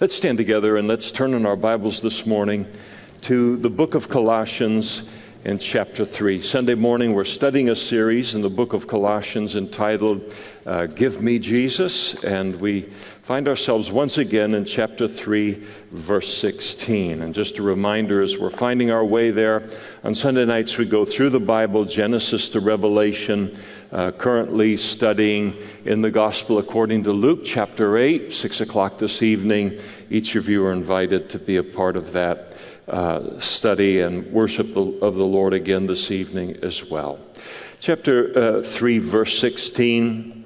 Let's stand together and let's turn in our Bibles this morning to the book of Colossians in chapter 3. Sunday morning, we're studying a series in the book of Colossians entitled uh, Give Me Jesus, and we find ourselves once again in chapter 3, verse 16. And just a reminder as we're finding our way there, on Sunday nights we go through the Bible, Genesis to Revelation, uh, currently studying in the Gospel according to Luke chapter 8, 6 o'clock this evening. Each of you are invited to be a part of that uh, study and worship the, of the Lord again this evening as well. Chapter uh, 3, verse 16.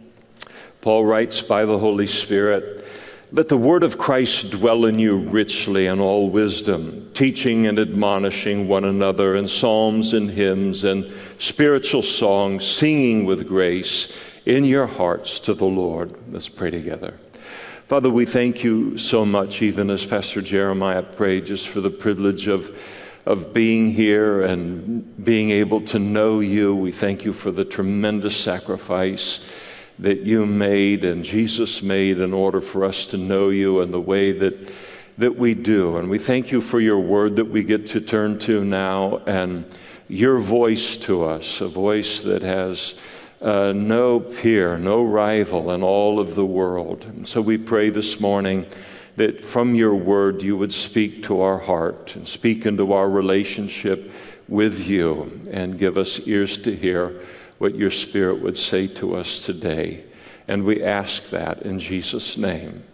Paul writes by the Holy Spirit, Let the word of Christ dwell in you richly in all wisdom, teaching and admonishing one another in psalms and hymns and spiritual songs, singing with grace in your hearts to the Lord. Let's pray together. Father, we thank you so much, even as Pastor Jeremiah prayed, just for the privilege of, of being here and being able to know you. We thank you for the tremendous sacrifice that you made and Jesus made in order for us to know you and the way that, that we do. And we thank you for your word that we get to turn to now and your voice to us, a voice that has uh, no peer, no rival in all of the world. And so we pray this morning that from your word you would speak to our heart and speak into our relationship with you and give us ears to hear what your Spirit would say to us today. And we ask that in Jesus' name.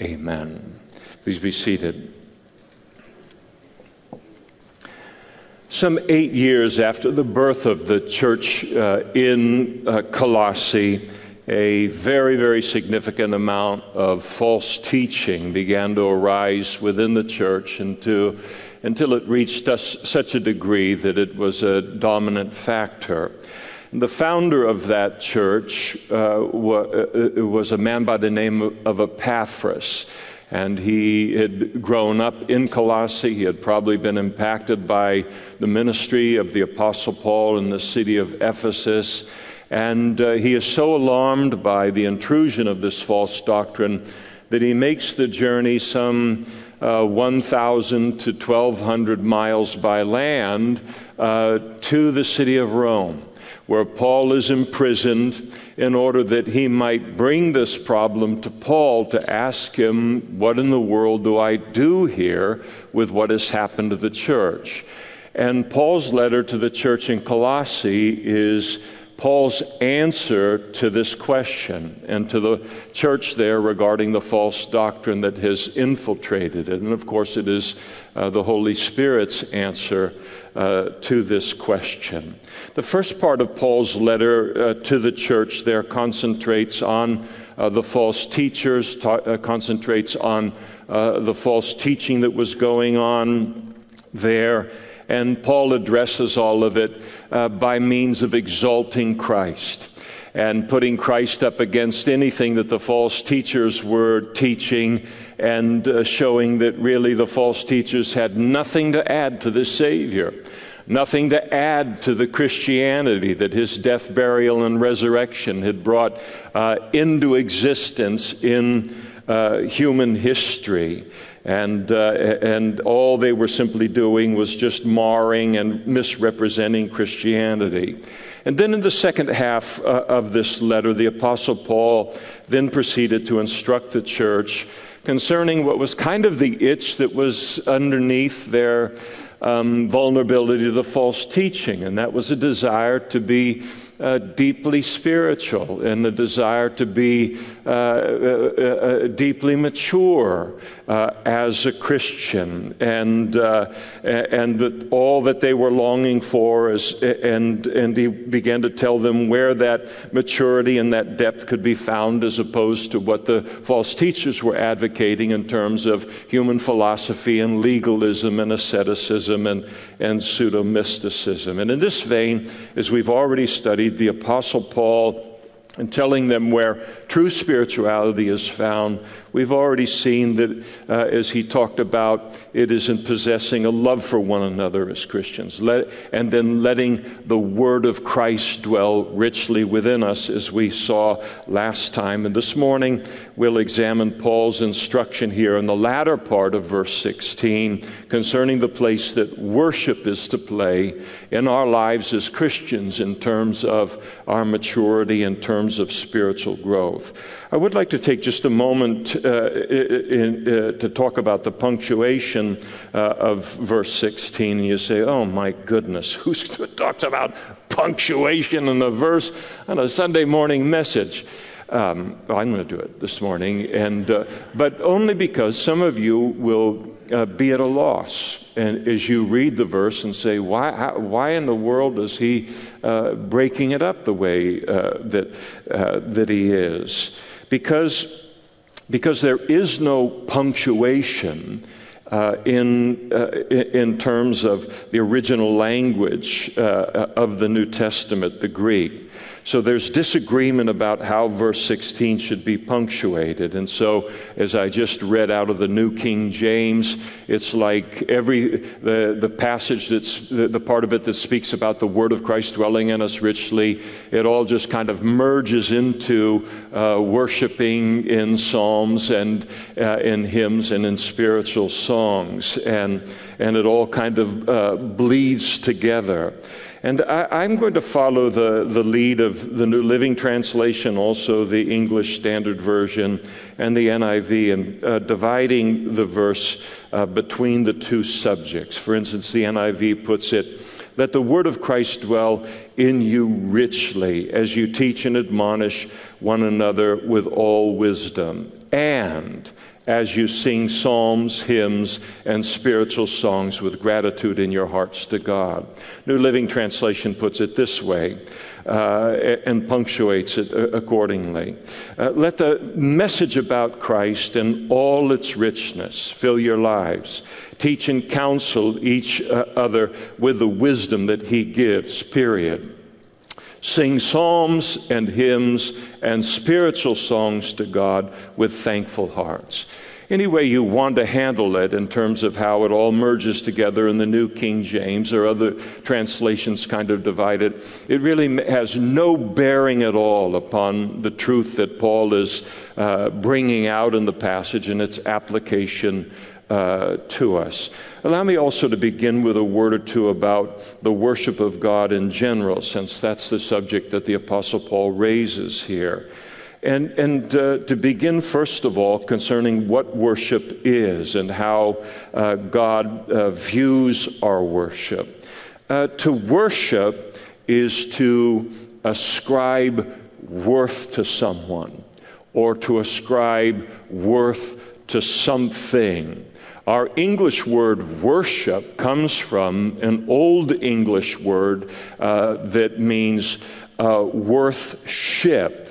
Amen. Please be seated. Some eight years after the birth of the church uh, in uh, Colossae, a very, very significant amount of false teaching began to arise within the church until, until it reached us, such a degree that it was a dominant factor. The founder of that church uh, uh, was a man by the name of Epaphras. And he had grown up in Colossae. He had probably been impacted by the ministry of the Apostle Paul in the city of Ephesus. And uh, he is so alarmed by the intrusion of this false doctrine that he makes the journey some uh, 1,000 to 1,200 miles by land uh, to the city of Rome where Paul is imprisoned in order that he might bring this problem to Paul to ask him, What in the world do I do here with what has happened to the church? And Paul's letter to the church in Colossae is Paul's answer to this question and to the church there regarding the false doctrine that has infiltrated it. And of course, it is uh, the Holy Spirit's answer uh, to this question. The first part of Paul's letter uh, to the church there concentrates on uh, the false teachers, ta- uh, concentrates on uh, the false teaching that was going on there. And Paul addresses all of it uh, by means of exalting Christ and putting Christ up against anything that the false teachers were teaching and uh, showing that really the false teachers had nothing to add to the Savior, nothing to add to the Christianity that his death, burial, and resurrection had brought uh, into existence in uh, human history. And, uh, and all they were simply doing was just marring and misrepresenting Christianity. And then in the second half uh, of this letter, the Apostle Paul then proceeded to instruct the church concerning what was kind of the itch that was underneath their um, vulnerability to the false teaching, and that was a desire to be uh, deeply spiritual and the desire to be uh, uh, uh deeply mature uh, as a Christian, and uh, and that all that they were longing for is, and and he began to tell them where that maturity and that depth could be found, as opposed to what the false teachers were advocating in terms of human philosophy and legalism and asceticism and and pseudo mysticism. And in this vein, as we've already studied the Apostle Paul and telling them where true spirituality is found. We've already seen that uh, as he talked about, it is in possessing a love for one another as Christians, Let, and then letting the word of Christ dwell richly within us, as we saw last time. And this morning, we'll examine Paul's instruction here in the latter part of verse 16 concerning the place that worship is to play in our lives as Christians in terms of our maturity, in terms terms of spiritual growth. I would like to take just a moment uh, in, uh, to talk about the punctuation uh, of verse 16. You say, oh my goodness, who talks about punctuation in a verse on a Sunday morning message? Um, well, I'm going to do it this morning, and, uh, but only because some of you will uh, be at a loss. And as you read the verse and say, why, how, why in the world is he uh, breaking it up the way uh, that, uh, that he is? Because, because there is no punctuation. Uh, in, uh, in terms of the original language uh, of the New Testament, the Greek. So there's disagreement about how verse 16 should be punctuated. And so, as I just read out of the New King James, it's like every, the, the passage that's, the, the part of it that speaks about the word of Christ dwelling in us richly, it all just kind of merges into uh, worshiping in psalms and uh, in hymns and in spiritual songs. And, and it all kind of uh, bleeds together. And I, am going to follow the, the lead of the New Living Translation, also the English Standard Version, and the NIV, and uh, dividing the verse uh, between the two subjects. For instance, the NIV puts it, Let the word of Christ dwell in you richly as you teach and admonish one another with all wisdom. And as you sing psalms, hymns, and spiritual songs with gratitude in your hearts to God. New Living Translation puts it this way uh, and punctuates it uh, accordingly. Uh, let the message about Christ and all its richness fill your lives. Teach and counsel each uh, other with the wisdom that He gives, period. Sing psalms and hymns and spiritual songs to God with thankful hearts. Any way you want to handle it in terms of how it all merges together in the New King James or other translations kind of divide it, it really has no bearing at all upon the truth that Paul is uh, bringing out in the passage and its application uh, to us. Allow me also to begin with a word or two about the worship of God in general, since that's the subject that the Apostle Paul raises here. And, and uh, to begin, first of all, concerning what worship is and how uh, God uh, views our worship. Uh, to worship is to ascribe worth to someone or to ascribe worth to something. Our English word worship comes from an Old English word uh, that means uh, worthship.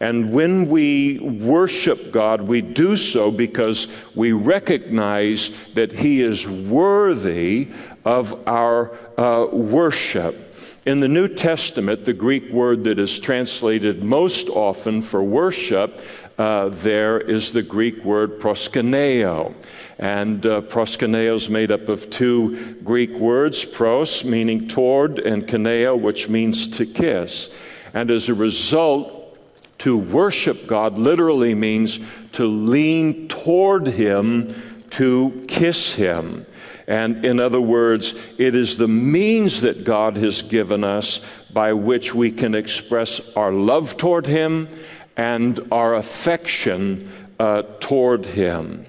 And when we worship God, we do so because we recognize that He is worthy of our uh, worship. In the New Testament, the Greek word that is translated most often for worship uh, there is the Greek word proskuneo. And uh, proskuneo is made up of two Greek words, pros, meaning toward, and kuneo, which means to kiss. And as a result, to worship God literally means to lean toward Him, to kiss Him. And in other words, it is the means that God has given us by which we can express our love toward Him and our affection uh, toward Him.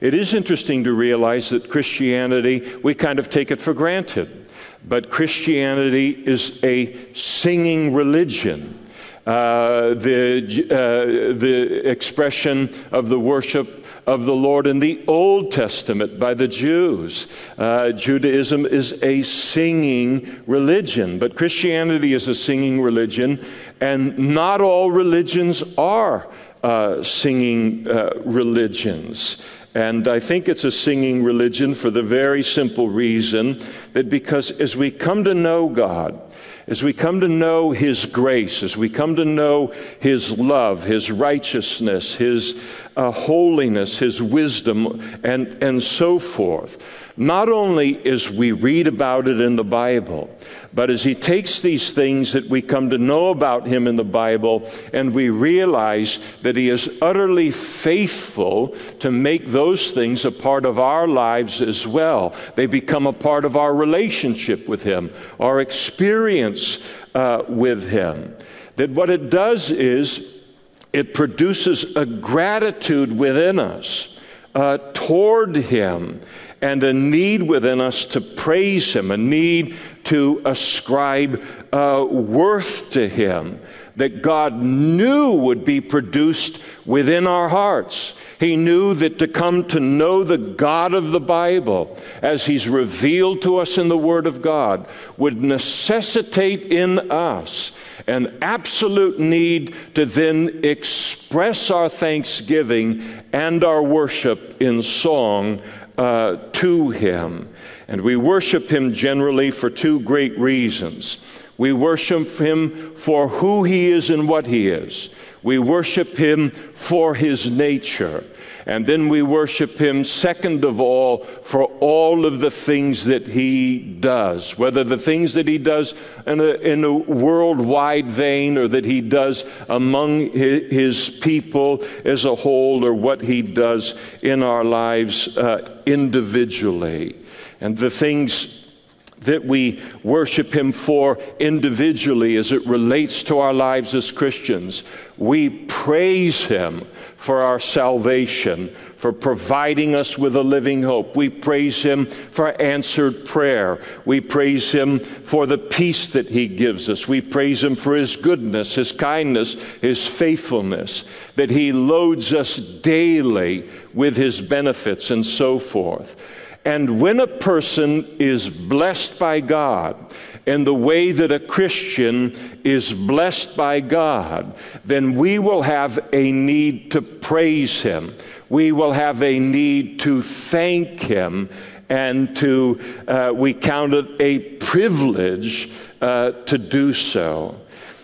It is interesting to realize that Christianity, we kind of take it for granted, but Christianity is a singing religion. Uh, the, uh, the expression of the worship of the Lord in the Old Testament by the Jews. Uh, Judaism is a singing religion, but Christianity is a singing religion, and not all religions are uh, singing uh, religions. And I think it's a singing religion for the very simple reason that because as we come to know God, as we come to know His grace, as we come to know His love, His righteousness, His uh, holiness, His wisdom, and, and so forth, not only as we read about it in the Bible, but as He takes these things that we come to know about Him in the Bible and we realize that He is utterly faithful to make those things a part of our lives as well. They become a part of our relationship with Him, our experience uh, with Him. That what it does is it produces a gratitude within us uh, toward Him and a need within us to praise Him, a need to ascribe uh, worth to Him that God knew would be produced within our hearts. He knew that to come to know the God of the Bible, as He's revealed to us in the Word of God, would necessitate in us an absolute need to then express our thanksgiving and our worship in song uh, to Him. And we worship Him generally for two great reasons. We worship Him for who He is and what He is. We worship Him for His nature. And then we worship Him, second of all, for all of the things that He does, whether the things that He does in a, in a worldwide vein or that He does among His people as a whole or what He does in our lives uh, individually. And the things that we worship Him for individually as it relates to our lives as Christians. We praise Him for our salvation, for providing us with a living hope. We praise Him for answered prayer. We praise Him for the peace that He gives us. We praise Him for His goodness, His kindness, His faithfulness, that He loads us daily with His benefits and so forth. And when a person is blessed by God in the way that a Christian is blessed by God, then we will have a need to praise Him. We will have a need to thank Him and to, uh, we count it a privilege uh, to do so.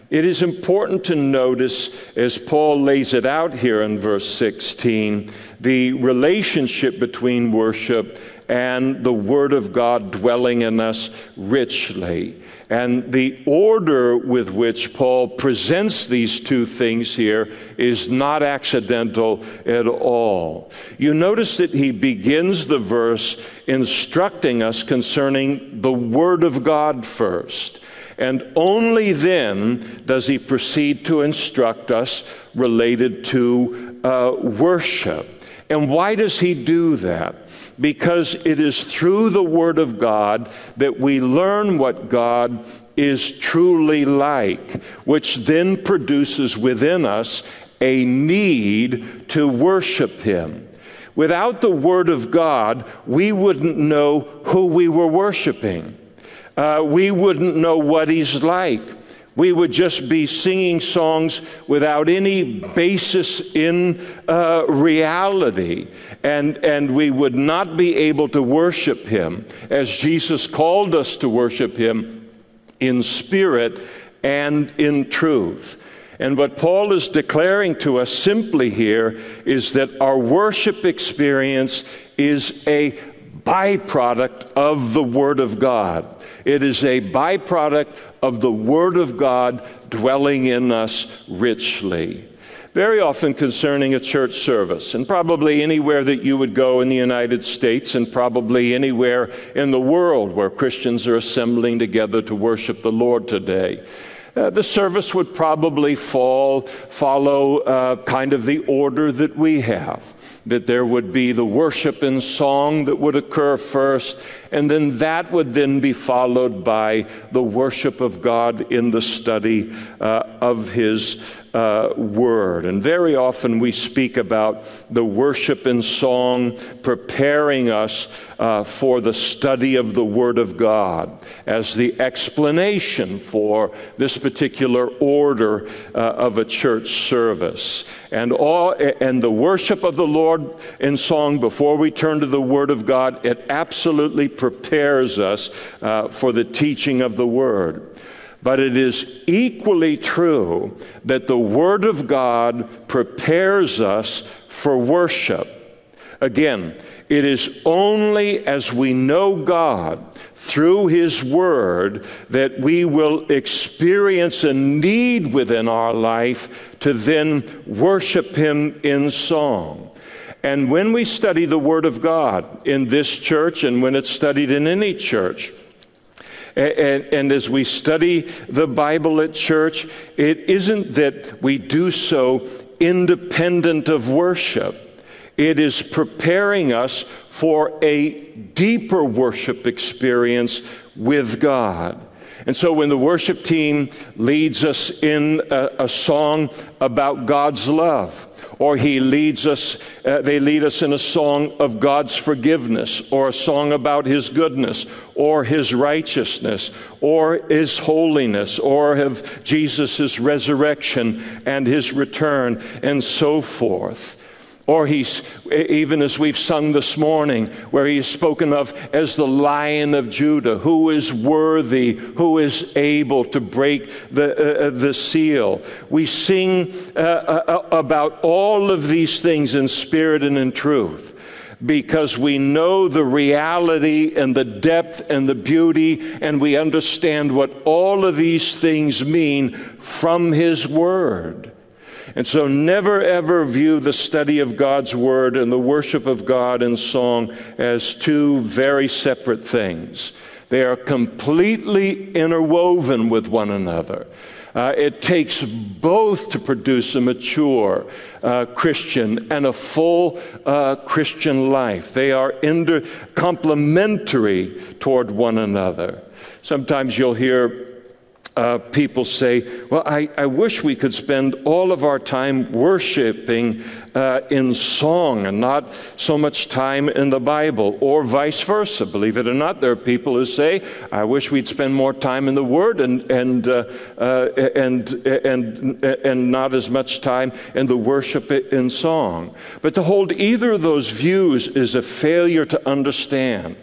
It is important to notice, as Paul lays it out here in verse 16, the relationship between worship and the Word of God dwelling in us richly. And the order with which Paul presents these two things here is not accidental at all. You notice that he begins the verse instructing us concerning the Word of God first. And only then does he proceed to instruct us related to uh, worship. And why does he do that? because it is through the Word of God that we learn what God is truly like, which then produces within us a need to worship Him. Without the Word of God, we wouldn't know who we were worshiping. Uh, we wouldn't know what He's like. We would just be singing songs without any basis in uh, reality, and, and we would not be able to worship Him as Jesus called us to worship Him in spirit and in truth. And what Paul is declaring to us simply here is that our worship experience is a byproduct of the Word of God. It is a byproduct of the Word of God dwelling in us richly. Very often concerning a church service, and probably anywhere that you would go in the United States, and probably anywhere in the world where Christians are assembling together to worship the Lord today. Uh, the service would probably fall, follow uh, kind of the order that we have that there would be the worship and song that would occur first, and then that would then be followed by the worship of God in the study uh, of His uh, word. And very often we speak about the worship and song preparing us uh, for the study of the Word of God as the explanation for this particular order uh, of a church service. And, all, and the worship of the Lord in song before we turn to the Word of God, it absolutely prepares us uh, for the teaching of the Word. But it is equally true that the Word of God prepares us for worship. Again, it is only as we know God through His Word that we will experience a need within our life to then worship Him in song. And when we study the Word of God in this church and when it's studied in any church, and, and, as we study the Bible at church, it isn't that we do so independent of worship. It is preparing us for a deeper worship experience with God. And so when the worship team leads us in a, a song about God's love, or he leads us, uh, they lead us in a song of God's forgiveness, or a song about his goodness, or his righteousness, or his holiness, or of Jesus' resurrection and his return, and so forth. Or he's, even as we've sung this morning, where he's spoken of as the lion of Judah, who is worthy, who is able to break the, uh, uh the seal. We sing uh, uh, uh, about all of these things in spirit and in truth because we know the reality and the depth and the beauty, and we understand what all of these things mean from His Word. And so never ever view the study of God's Word and the worship of God in song as two very separate things. They are completely interwoven with one another. Uh, it takes both to produce a mature uh, Christian and a full uh, Christian life. They are inter- complementary toward one another. Sometimes you'll hear uh, people say, Well, I, I, wish we could spend all of our time worshiping uh, in song and not so much time in the Bible, or vice versa. Believe it or not, there are people who say, I wish we'd spend more time in the Word and, and, uh, uh and, and, and not as much time in the worship in song. But to hold either of those views is a failure to understand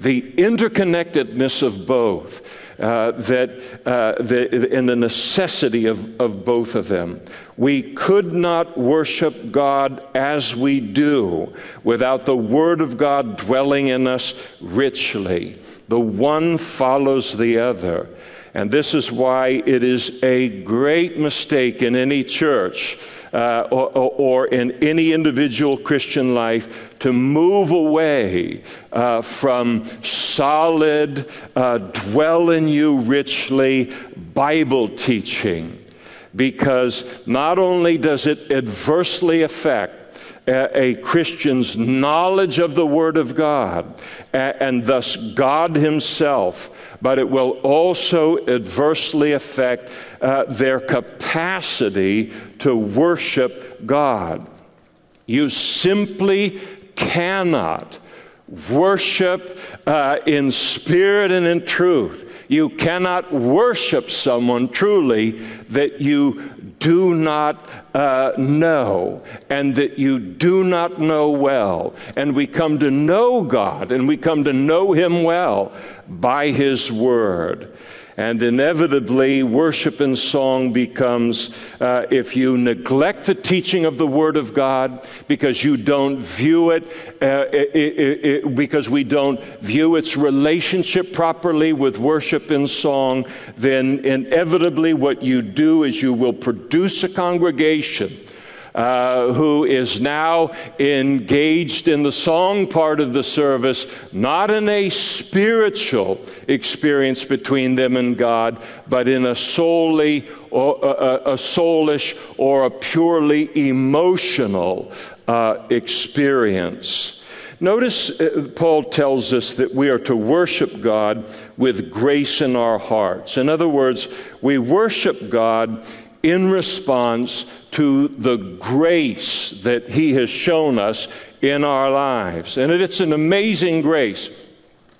the interconnectedness of both uh, that, uh, the, in the necessity of, of both of them. We could not worship God as we do without the Word of God dwelling in us richly. The one follows the other. And this is why it is a great mistake in any church uh, or, or, in any individual Christian life to move away uh, from solid, uh, dwell in you richly Bible teaching. Because not only does it adversely affect a Christian's knowledge of the Word of God and thus God Himself, but it will also adversely affect uh, their capacity to worship God. You simply cannot worship uh, in spirit and in truth. You cannot worship someone truly that you do not uh, know and that you do not know well. And we come to know God and we come to know Him well by His Word. And inevitably, worship and song becomes uh, if you neglect the teaching of the Word of God because you don't view it, uh, it, it, it, because we don't view its relationship properly with worship and song, then inevitably what you do is you will produce a congregation uh, who is now engaged in the song part of the service, not in a spiritual experience between them and God, but in a solely or a, a soulish or a purely emotional uh, experience. Notice uh, Paul tells us that we are to worship God with grace in our hearts. In other words, we worship God in response to the grace that He has shown us in our lives. And it's an amazing grace.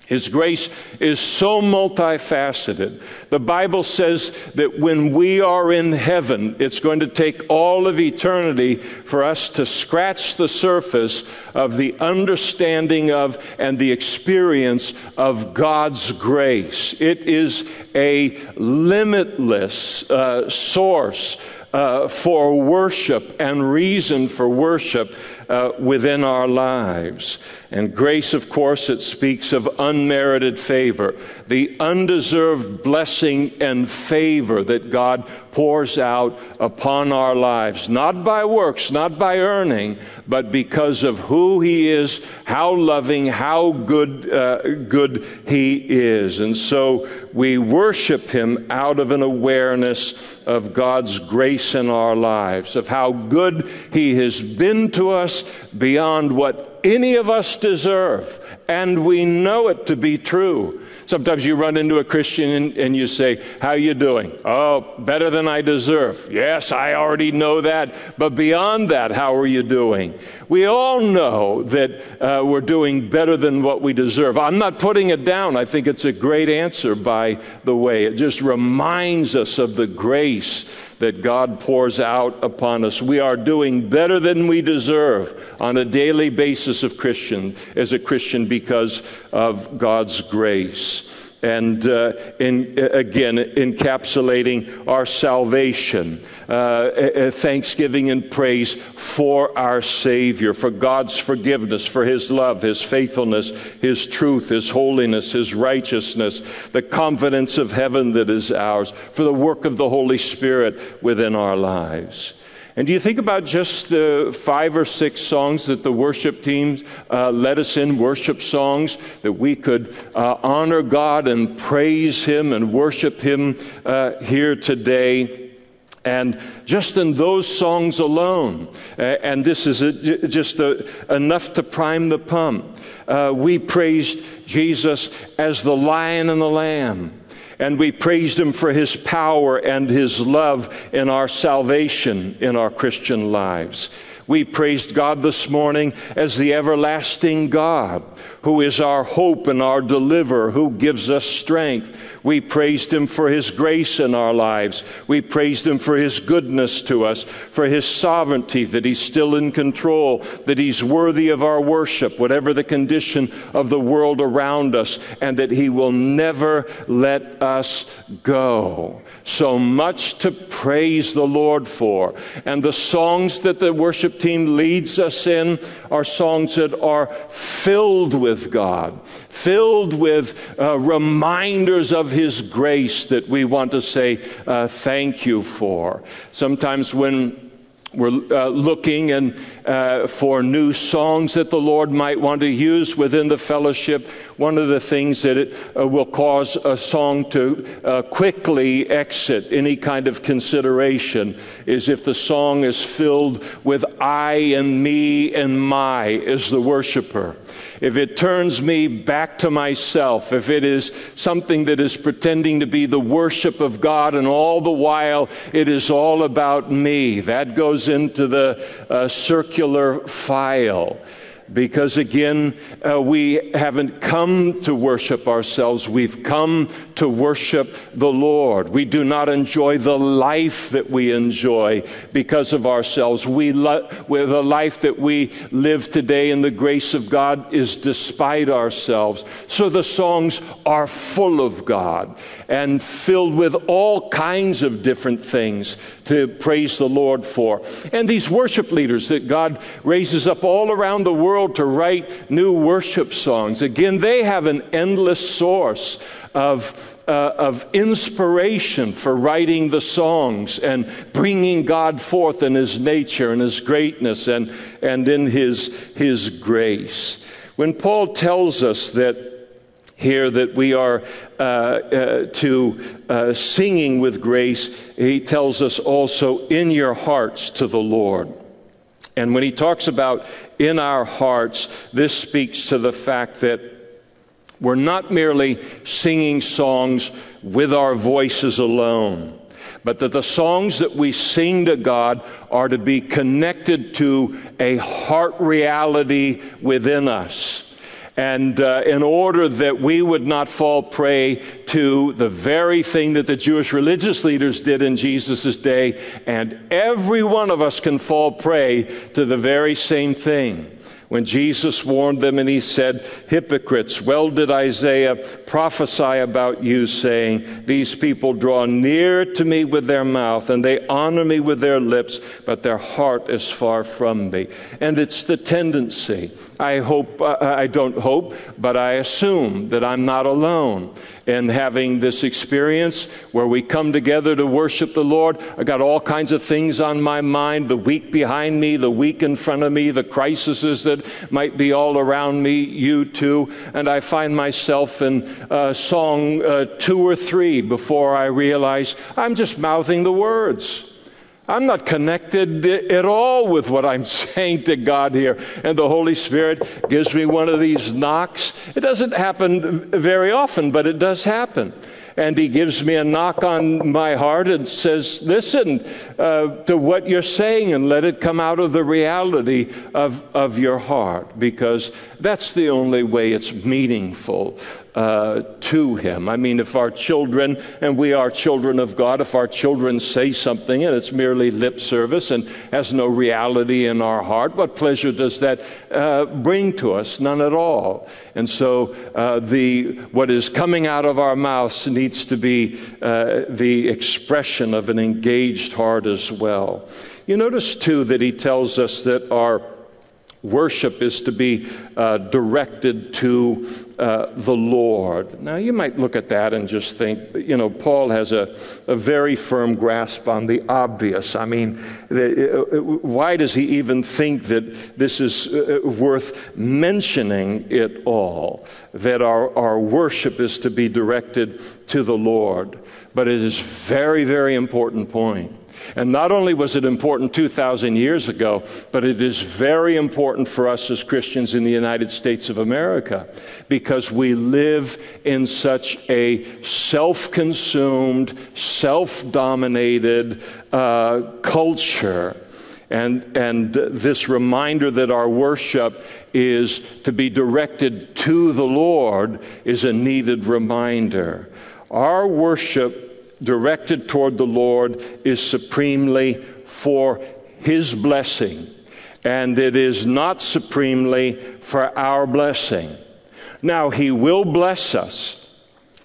His grace is so multifaceted. The Bible says that when we are in heaven, it's going to take all of eternity for us to scratch the surface of the understanding of and the experience of God's grace. It is a limitless uh, source uh, for worship and reason for worship uh, within our lives. And grace, of course, it speaks of unmerited favor, the undeserved blessing and favor that God pours out upon our lives, not by works, not by earning, but because of who He is, how loving, how good, uh, good He is. And so we worship Him out of an awareness of God's grace in our lives, of how good He has been to us beyond what any of us deserve, and we know it to be true. Sometimes you run into a Christian and, and, you say, "How you doing?" "Oh, better than I deserve." "Yes, I already know that, but beyond that, how are you doing?" We all know that uh, we're doing better than what we deserve. I'm not putting it down. I think it's a great answer, by the way. It just reminds us of the grace that God pours out upon us. We are doing better than we deserve on a daily basis of Christian as a Christian because of God's grace and uh, in, again encapsulating our salvation, uh, thanksgiving and praise for our Savior, for God's forgiveness, for His love, His faithfulness, His truth, His holiness, His righteousness, the confidence of heaven that is ours, for the work of the Holy Spirit within our lives. And do you think about just the five or six songs that the worship teams uh, led us in, worship songs, that we could uh, honor God and praise Him and worship Him uh, here today? And just in those songs alone, uh, and this is a, just a, enough to prime the pump, uh, we praised Jesus as the lion and the lamb and we praised him for his power and his love in our salvation in our Christian lives. We praised God this morning as the everlasting God, who is our hope and our deliverer, who gives us strength. We praised Him for His grace in our lives. We praised Him for His goodness to us, for His sovereignty, that He's still in control, that He's worthy of our worship, whatever the condition of the world around us, and that He will never let us go. So much to praise the Lord for. And the songs that the worship team leads us in are songs that are filled with God, filled with uh, reminders of His grace that we want to say uh, thank you for. Sometimes when we're uh, looking and uh, for new songs that the Lord might want to use within the fellowship. One of the things that it uh, will cause a song to uh, quickly exit any kind of consideration is if the song is filled with I and me and my as the worshiper. If it turns me back to myself, if it is something that is pretending to be the worship of God and all the while it is all about me, that goes into the uh, circular particular file because again, uh, we haven't come to worship ourselves. We've come to worship the Lord. We do not enjoy the life that we enjoy because of ourselves. We lo- the life that we live today in the grace of God is despite ourselves. So the songs are full of God and filled with all kinds of different things to praise the Lord for. And these worship leaders that God raises up all around the world world to write new worship songs. Again, they have an endless source of, uh, of inspiration for writing the songs and bringing God forth in His nature and His greatness and, and in His, His grace. When Paul tells us that here that we are uh, uh, to uh, singing with grace, he tells us also in your hearts to the Lord. And when he talks about in our hearts, this speaks to the fact that we're not merely singing songs with our voices alone, but that the songs that we sing to God are to be connected to a heart reality within us. And uh, in order that we would not fall prey to the very thing that the Jewish religious leaders did in Jesus' day, and every one of us can fall prey to the very same thing when Jesus warned them and he said, Hypocrites, well did Isaiah prophesy about you, saying, These people draw near to me with their mouth and they honor me with their lips, but their heart is far from me. And it's the tendency. I hope, uh, I don't hope, but I assume that I'm not alone in having this experience where we come together to worship the Lord. I got all kinds of things on my mind the week behind me, the week in front of me, the crises that might be all around me, you too. And I find myself in uh, song uh, two or three before I realize I'm just mouthing the words. I'm not connected at all with what I'm saying to God here. And the Holy Spirit gives me one of these knocks. It doesn't happen very often, but it does happen. And He gives me a knock on my heart and says, Listen uh, to what you're saying and let it come out of the reality of, of your heart, because that's the only way it's meaningful uh, to Him. I mean, if our children, and we are children of God, if our children say something and it's merely lip service and has no reality in our heart, what pleasure does that uh, bring to us? None at all. And so, uh, the what is coming out of our mouths needs to be uh, the expression of an engaged heart as well. You notice too that He tells us that our Worship is to be uh, directed to uh, the Lord. Now, you might look at that and just think, you know, Paul has a, a very firm grasp on the obvious. I mean, the, uh, why does he even think that this is uh, worth mentioning it all? That our, our worship is to be directed to the Lord. But it is very, very important point. And not only was it important 2,000 years ago, but it is very important for us as Christians in the United States of America because we live in such a self consumed, self dominated uh, culture. And, and this reminder that our worship is to be directed to the Lord is a needed reminder. Our worship directed toward the Lord is supremely for His blessing, and it is not supremely for our blessing. Now, He will bless us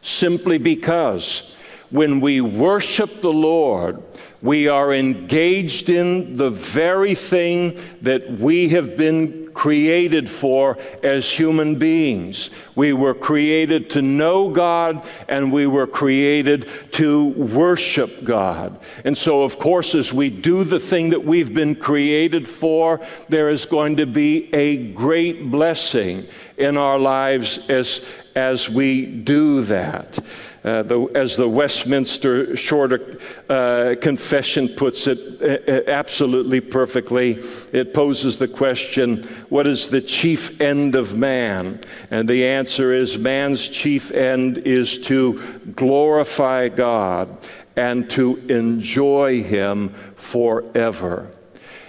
simply because when we worship the Lord, we are engaged in the very thing that we have been created for as human beings. We were created to know God and we were created to worship God. And so, of course, as we do the thing that we've been created for, there is going to be a great blessing in our lives as, as we do that. Uh, the, as the Westminster Shorter uh, Confession puts it absolutely perfectly, it poses the question what is the chief end of man? And the answer is man's chief end is to glorify God and to enjoy Him forever.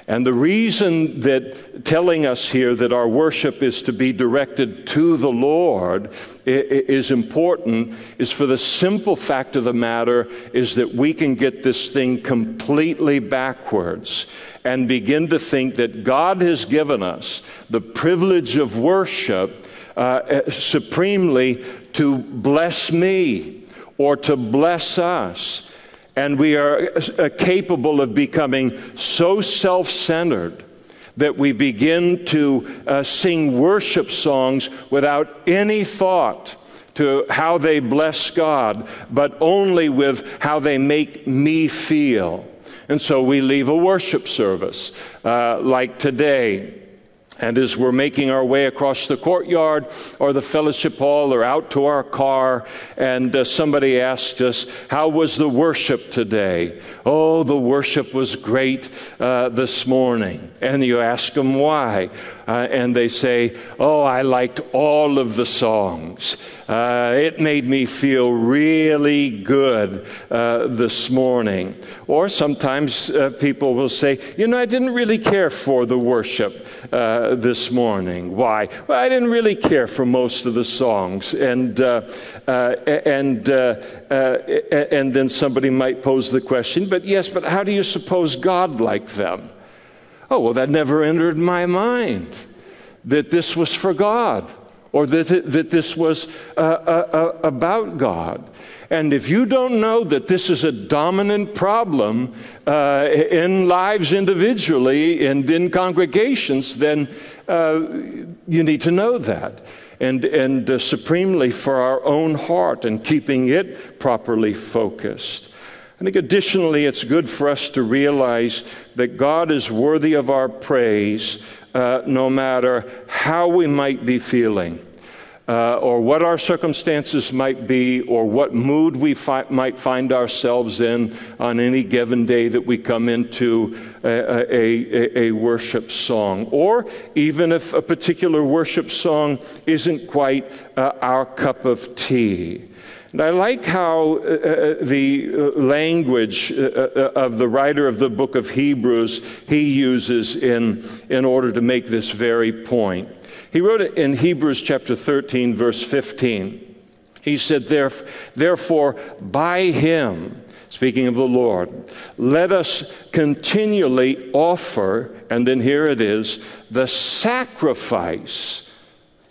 And the reason that telling us here that our worship is to be directed to the Lord is important is for the simple fact of the matter is that we can get this thing completely backwards and begin to think that God has given us the privilege of worship uh, supremely to bless me or to bless us and we are uh, capable of becoming so self centered that we begin to uh, sing worship songs without any thought to how they bless God, but only with how they make me feel. And so we leave a worship service uh, like today and as we're making our way across the courtyard or the fellowship hall or out to our car, and uh, somebody asked us, How was the worship today? Oh, the worship was great uh, this morning. And you ask them why. Uh, and they say, Oh, I liked all of the songs. Uh, it made me feel really good uh, this morning. Or sometimes uh, people will say, You know, I didn't really care for the worship uh, this morning. Why? Well, I didn't really care for most of the songs. And, uh, and, and then somebody might pose the question, but yes, but how do you suppose God liked them? Oh, well, that never entered my mind that this was for God or that, that this was uh, uh, uh, about God. And if you don't know that this is a dominant problem uh, in lives individually and in congregations, then uh, you need to know that. And, and uh, supremely for our own heart and keeping it properly focused. I think additionally, it's good for us to realize that God is worthy of our praise uh, no matter how we might be feeling. Uh, or what our circumstances might be, or what mood we fi- might find ourselves in on any given day that we come into a, a, a, worship song, or even if a particular worship song isn't quite uh, our cup of tea. And I like how uh, uh the uh, language uh, of the writer of the book of Hebrews he uses in, in order to make this very point. He wrote it in Hebrews chapter 13, verse 15. He said, Therefore, by him, speaking of the Lord, let us continually offer, and then here it is, the sacrifice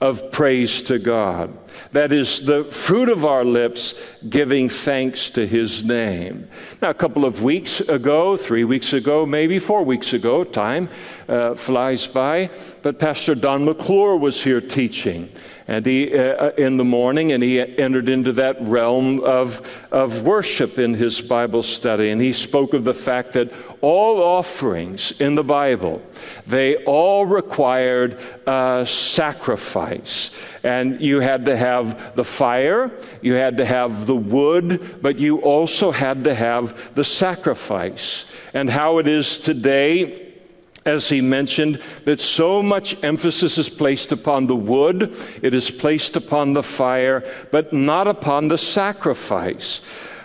of praise to God. That is the fruit of our lips giving thanks to his name. Now, a couple of weeks ago, three weeks ago, maybe four weeks ago, time uh, flies by, but Pastor Don McClure was here teaching and he uh, in the morning and he entered into that realm of, of worship in his bible study. And he spoke of the fact that all offerings in the bible they all required a sacrifice. And you had to have the fire you had to have the wood but you also had to have the sacrifice. And how it is today as he mentioned, that so much emphasis is placed upon the wood, it is placed upon the fire, but not upon the sacrifice.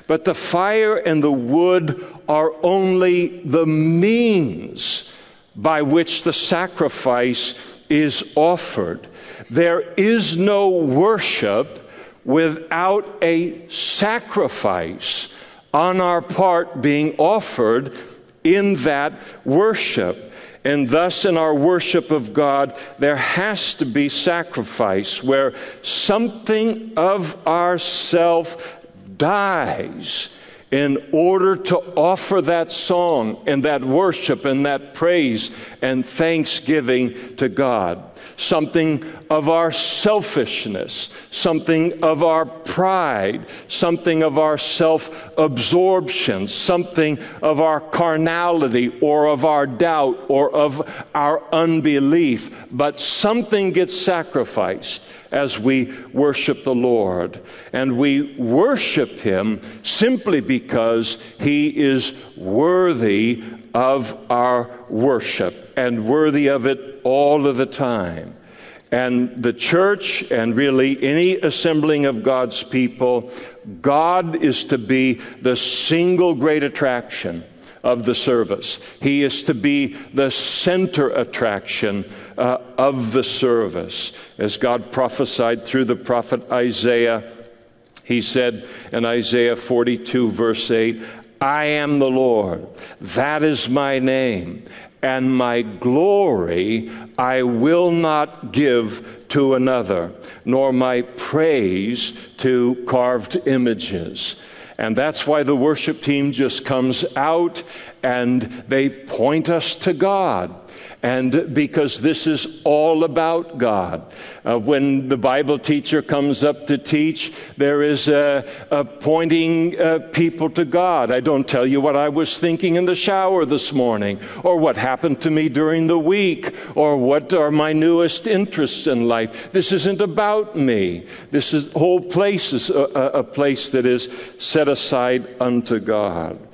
But the fire and the wood are only the means by which the sacrifice is offered. There is no worship without a sacrifice on our part being offered in that worship. And thus, in our worship of God, there has to be sacrifice where something of ourself dies in order to offer that song and that worship and that praise and thanksgiving to God something of our selfishness, something of our pride, something of our self absorption, something of our carnality or of our doubt or of our unbelief. But something gets sacrificed as we worship the Lord. And we worship Him simply because He is worthy of our worship and worthy of it all of the time. And the church, and really any assembling of God's people, God is to be the single great attraction of the service. He is to be the center attraction uh, of the service. As God prophesied through the prophet Isaiah, he said in Isaiah 42, verse 8, I am the Lord, that is my name, and my glory I will not give to another, nor my praise to carved images. And that's why the worship team just comes out and they point us to God and because this is all about God. Uh, when the Bible teacher comes up to teach, there is a, a pointing uh, people to God. I don't tell you what I was thinking in the shower this morning, or what happened to me during the week, or what are my newest interests in life. This isn't about me. This is whole place is a, a place that is set aside unto God.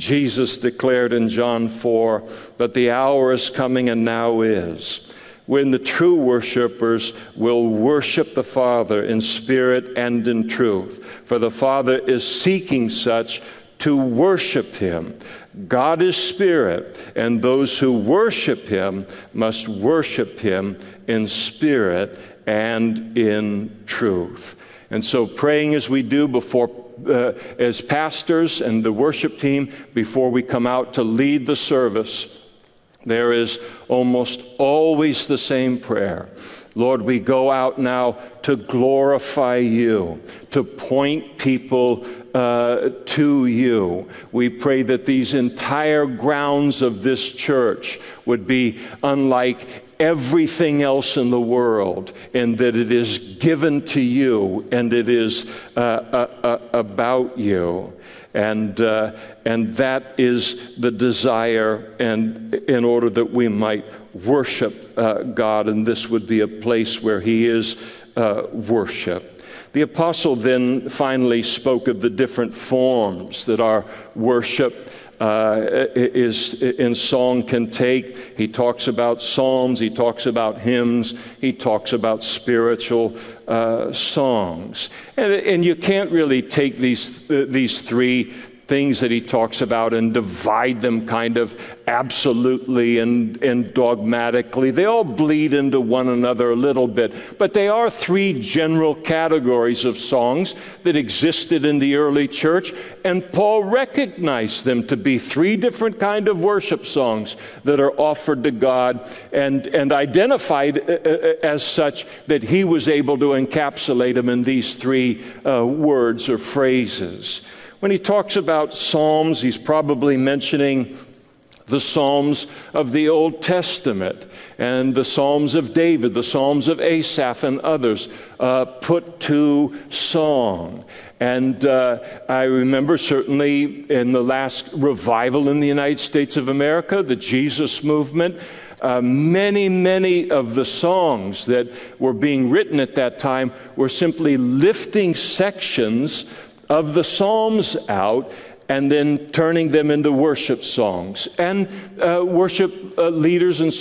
Jesus declared in John 4 that the hour is coming and now is when the true worshipers will worship the Father in spirit and in truth. For the Father is seeking such to worship him. God is spirit, and those who worship him must worship him in spirit and in truth. And so, praying as we do before, uh, as pastors and the worship team, before we come out to lead the service, there is almost always the same prayer. Lord, we go out now to glorify you, to point people uh, to you. We pray that these entire grounds of this church would be unlike everything else in the world, and that it is given to you and it is uh, uh, uh about you. And, uh, and that is the desire, and in order that we might worship uh, God, and this would be a place where He is uh, worship. The apostle then finally spoke of the different forms that our worship uh, is in song can take. He talks about psalms, he talks about hymns, he talks about spiritual uh, songs. And, and you can't really take these, uh, these three things that he talks about and divide them kind of absolutely and, and dogmatically. They all bleed into one another a little bit, but they are three general categories of songs that existed in the early church, and Paul recognized them to be three different kind of worship songs that are offered to God and, and identified uh, uh, as such that he was able to encapsulate them in these three uh, words or phrases. When he talks about Psalms, he's probably mentioning the Psalms of the Old Testament and the Psalms of David, the Psalms of Asaph, and others uh, put to song. And uh, I remember certainly in the last revival in the United States of America, the Jesus movement. Uh, many, many of the songs that were being written at that time were simply lifting sections of the Psalms out and then turning them into worship songs. And uh, worship uh, leaders and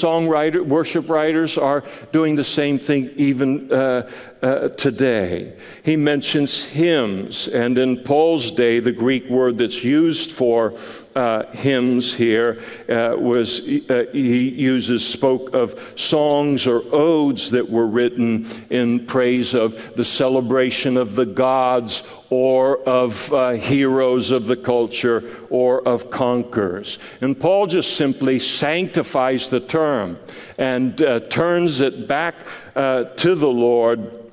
worship writers are doing the same thing even uh, uh, today. He mentions hymns, and in Paul's day, the Greek word that's used for uh, hymns here uh, was uh, he uses spoke of songs or odes that were written in praise of the celebration of the gods or of uh, heroes of the culture or of conquerors. And Paul just simply sanctifies the term and uh, turns it back uh, to the Lord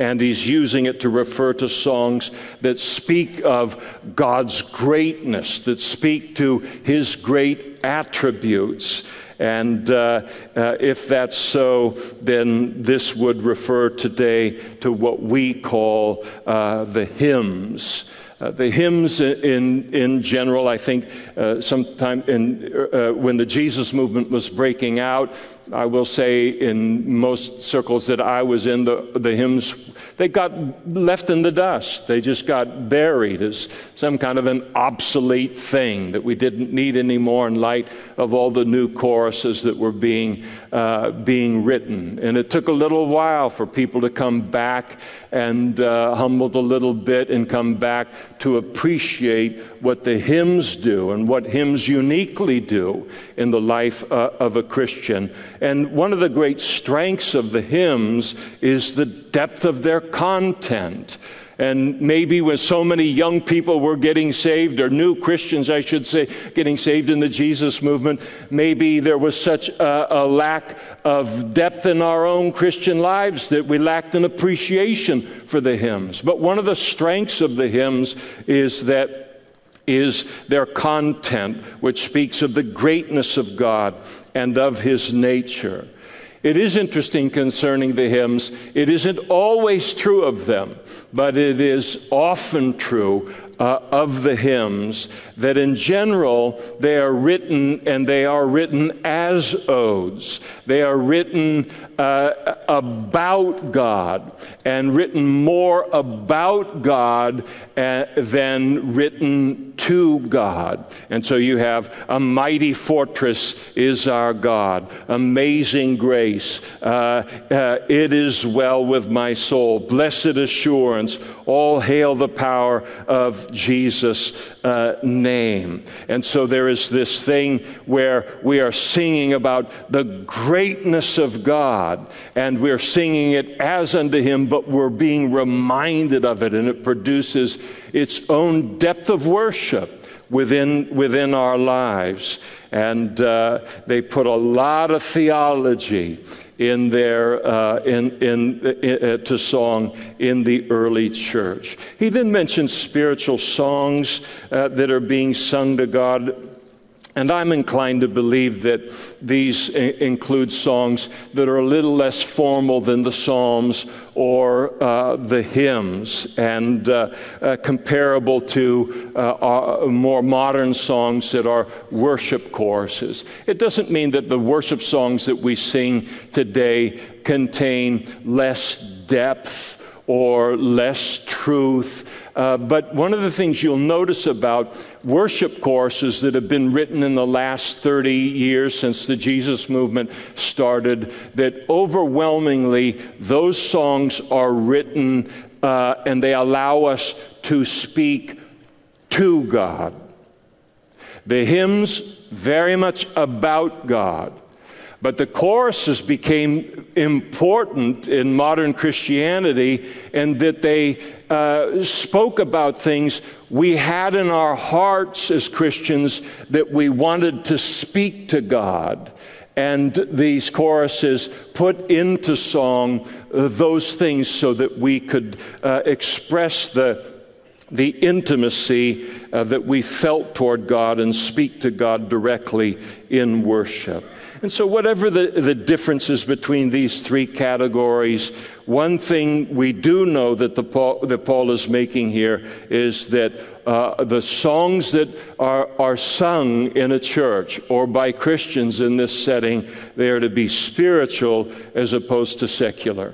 and he's using it to refer to songs that speak of God's greatness, that speak to his great attributes. And uh, uh, if that's so, then this would refer today to what we call uh, the hymns. Uh, the hymns in, in general, I think, uh, sometime in, uh, when the Jesus movement was breaking out, I will say in most circles that I was in, the, the hymns, they got left in the dust. They just got buried as some kind of an obsolete thing that we didn't need anymore in light of all the new choruses that were being, uh, being written. And it took a little while for people to come back and uh, humbled a little bit and come back to appreciate what the hymns do and what hymns uniquely do in the life uh, of a Christian. And one of the great strengths of the hymns is the depth of their content. And maybe when so many young people were getting saved, or new Christians, I should say, getting saved in the Jesus movement, maybe there was such a, a, lack of depth in our own Christian lives that we lacked an appreciation for the hymns. But one of the strengths of the hymns is that is their content, which speaks of the greatness of God and of his nature. It is interesting concerning the hymns. It isn't always true of them, but it is often true uh, of the hymns that in general they are written and they are written as odes. They are written uh, about God and written more about God uh, than written to God. And so you have a mighty fortress is our God, amazing grace, uh, uh, it is well with my soul, blessed assurance, all hail the power of of Jesus' uh, name. And so there is this thing where we are singing about the greatness of God, and we're singing it as unto Him, but we're being reminded of it, and it produces its own depth of worship within, within our lives. And uh, they put a lot of theology in their uh, in, in, in uh, to song in the early church. He then mentions spiritual songs uh, that are being sung to God and I'm inclined to believe that these include songs that are a little less formal than the Psalms or uh, the hymns and uh, uh, comparable to uh, more modern songs that are worship choruses. It doesn't mean that the worship songs that we sing today contain less depth or less truth. Uh, but one of the things you'll notice about worship courses that have been written in the last 30 years since the Jesus movement started, that overwhelmingly those songs are written uh, and they allow us to speak to God. The hymns, very much about God. But the choruses became important in modern Christianity in that they uh, spoke about things we had in our hearts as Christians that we wanted to speak to God. And these choruses put into song those things so that we could uh, express the the intimacy uh, that we felt toward God and speak to God directly in worship. And so, whatever the, the differences between these three categories, one thing we do know that, the Paul, that Paul is making here is that uh, the songs that are, are sung in a church or by Christians in this setting, they are to be spiritual as opposed to secular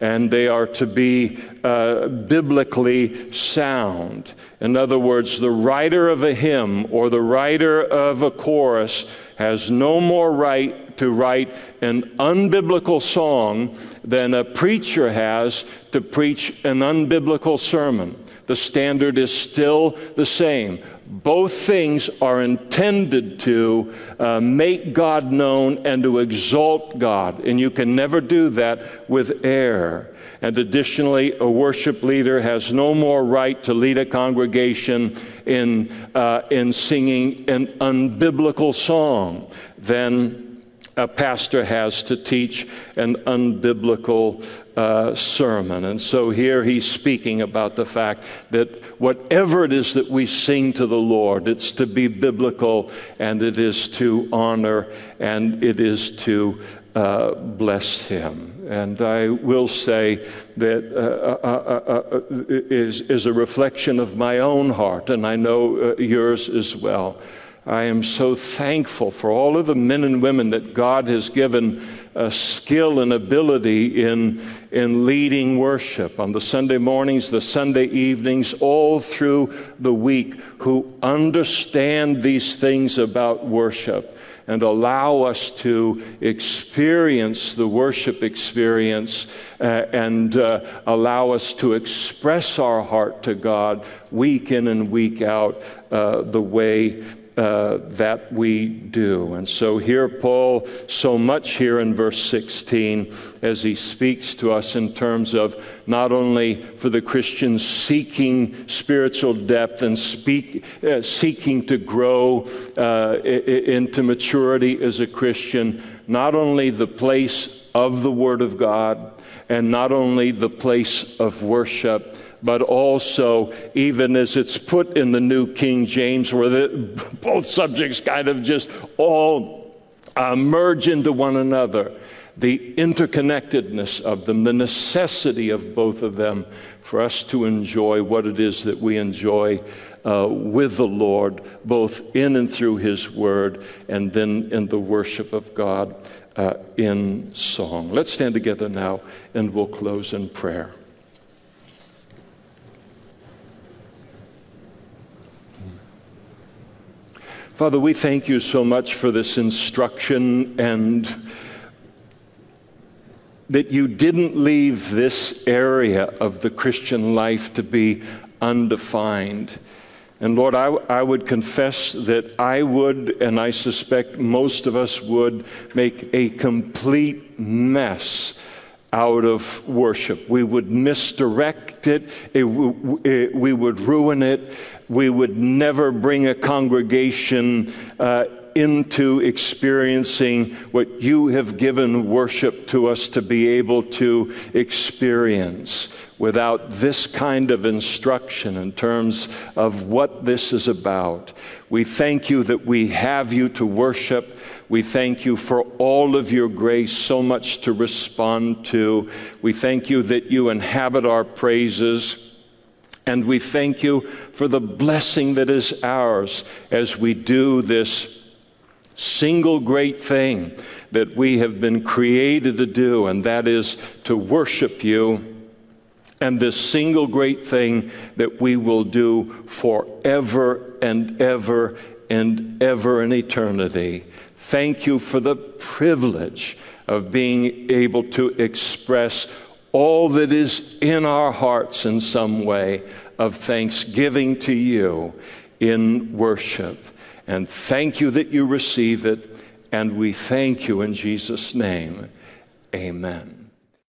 and they are to be uh, biblically sound. In other words, the writer of a hymn or the writer of a chorus has no more right to write an unbiblical song than a preacher has to preach an unbiblical sermon. The standard is still the same. Both things are intended to uh, make God known and to exalt God, and you can never do that with air. And additionally, a worship leader has no more right to lead a congregation in, uh, in singing an unbiblical song than a pastor has to teach an unbiblical uh, sermon. And so here he's speaking about the fact that whatever it is that we sing to the Lord, it's to be biblical and it is to honor and it is to uh, bless him. And I will say that uh, uh, uh, uh is, is a reflection of my own heart, and I know yours as well. I am so thankful for all of the men and women that God has given a skill and ability in, in leading worship. On the Sunday mornings, the Sunday evenings, all through the week, who understand these things about worship and allow us to experience the worship experience uh, and uh, allow us to express our heart to God week in and week out uh, the way uh, that we do. And so, here, Paul, so much here in verse 16, as he speaks to us in terms of not only for the Christians seeking spiritual depth and speak, uh, seeking to grow uh, into maturity as a Christian, not only the place of the Word of God, and not only the place of worship but also even as it's put in the New King James, where the, both subjects kind of just all uh, merge into one another. The interconnectedness of them, the necessity of both of them for us to enjoy what it is that we enjoy uh, with the Lord, both in and through His Word, and then in the worship of God uh, in song. Let's stand together now and we'll close in prayer. Father, we thank you so much for this instruction and that you didn't leave this area of the Christian life to be undefined. And Lord, I, I, would confess that I would, and I suspect most of us would, make a complete mess out of worship. We would misdirect it, it, we would ruin it, we would never bring a congregation uh, into experiencing what you have given worship to us to be able to experience without this kind of instruction in terms of what this is about. We thank you that we have you to worship. We thank you for all of your grace, so much to respond to. We thank you that you inhabit our praises. And we thank you for the blessing that is ours as we do this single great thing that we have been created to do, and that is to worship you. And this single great thing that we will do forever and ever and ever in eternity. Thank you for the privilege of being able to express all that is in our hearts in some way of thanksgiving to you in worship. And thank you that you receive it. And we thank you in Jesus' name. Amen.